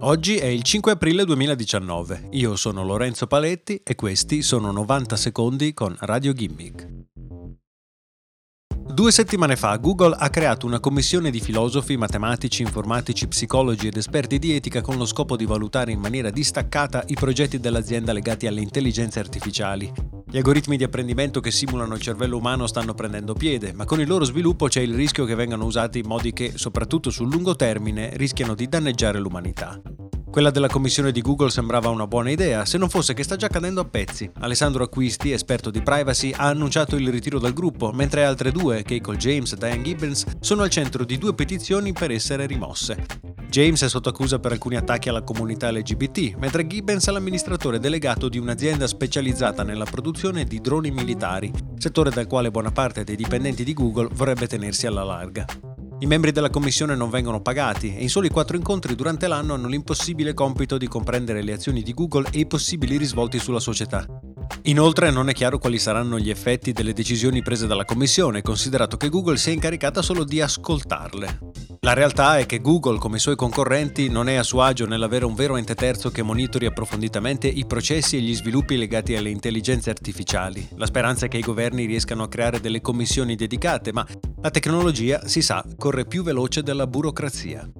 Oggi è il 5 aprile 2019, io sono Lorenzo Paletti e questi sono 90 secondi con Radio Gimmick. Due settimane fa Google ha creato una commissione di filosofi, matematici, informatici, psicologi ed esperti di etica con lo scopo di valutare in maniera distaccata i progetti dell'azienda legati alle intelligenze artificiali. Gli algoritmi di apprendimento che simulano il cervello umano stanno prendendo piede, ma con il loro sviluppo c'è il rischio che vengano usati in modi che, soprattutto sul lungo termine, rischiano di danneggiare l'umanità. Quella della commissione di Google sembrava una buona idea, se non fosse che sta già cadendo a pezzi. Alessandro Acquisti, esperto di privacy, ha annunciato il ritiro dal gruppo, mentre altre due, Keiko James e Diane Gibbons, sono al centro di due petizioni per essere rimosse. James è sotto accusa per alcuni attacchi alla comunità LGBT, mentre Gibbons è l'amministratore delegato di un'azienda specializzata nella produzione di droni militari, settore dal quale buona parte dei dipendenti di Google vorrebbe tenersi alla larga. I membri della commissione non vengono pagati e in soli quattro incontri durante l'anno hanno l'impossibile compito di comprendere le azioni di Google e i possibili risvolti sulla società. Inoltre non è chiaro quali saranno gli effetti delle decisioni prese dalla commissione, considerato che Google si è incaricata solo di ascoltarle. La realtà è che Google, come i suoi concorrenti, non è a suo agio nell'avere un vero ente terzo che monitori approfonditamente i processi e gli sviluppi legati alle intelligenze artificiali. La speranza è che i governi riescano a creare delle commissioni dedicate, ma la tecnologia, si sa, corre più veloce della burocrazia.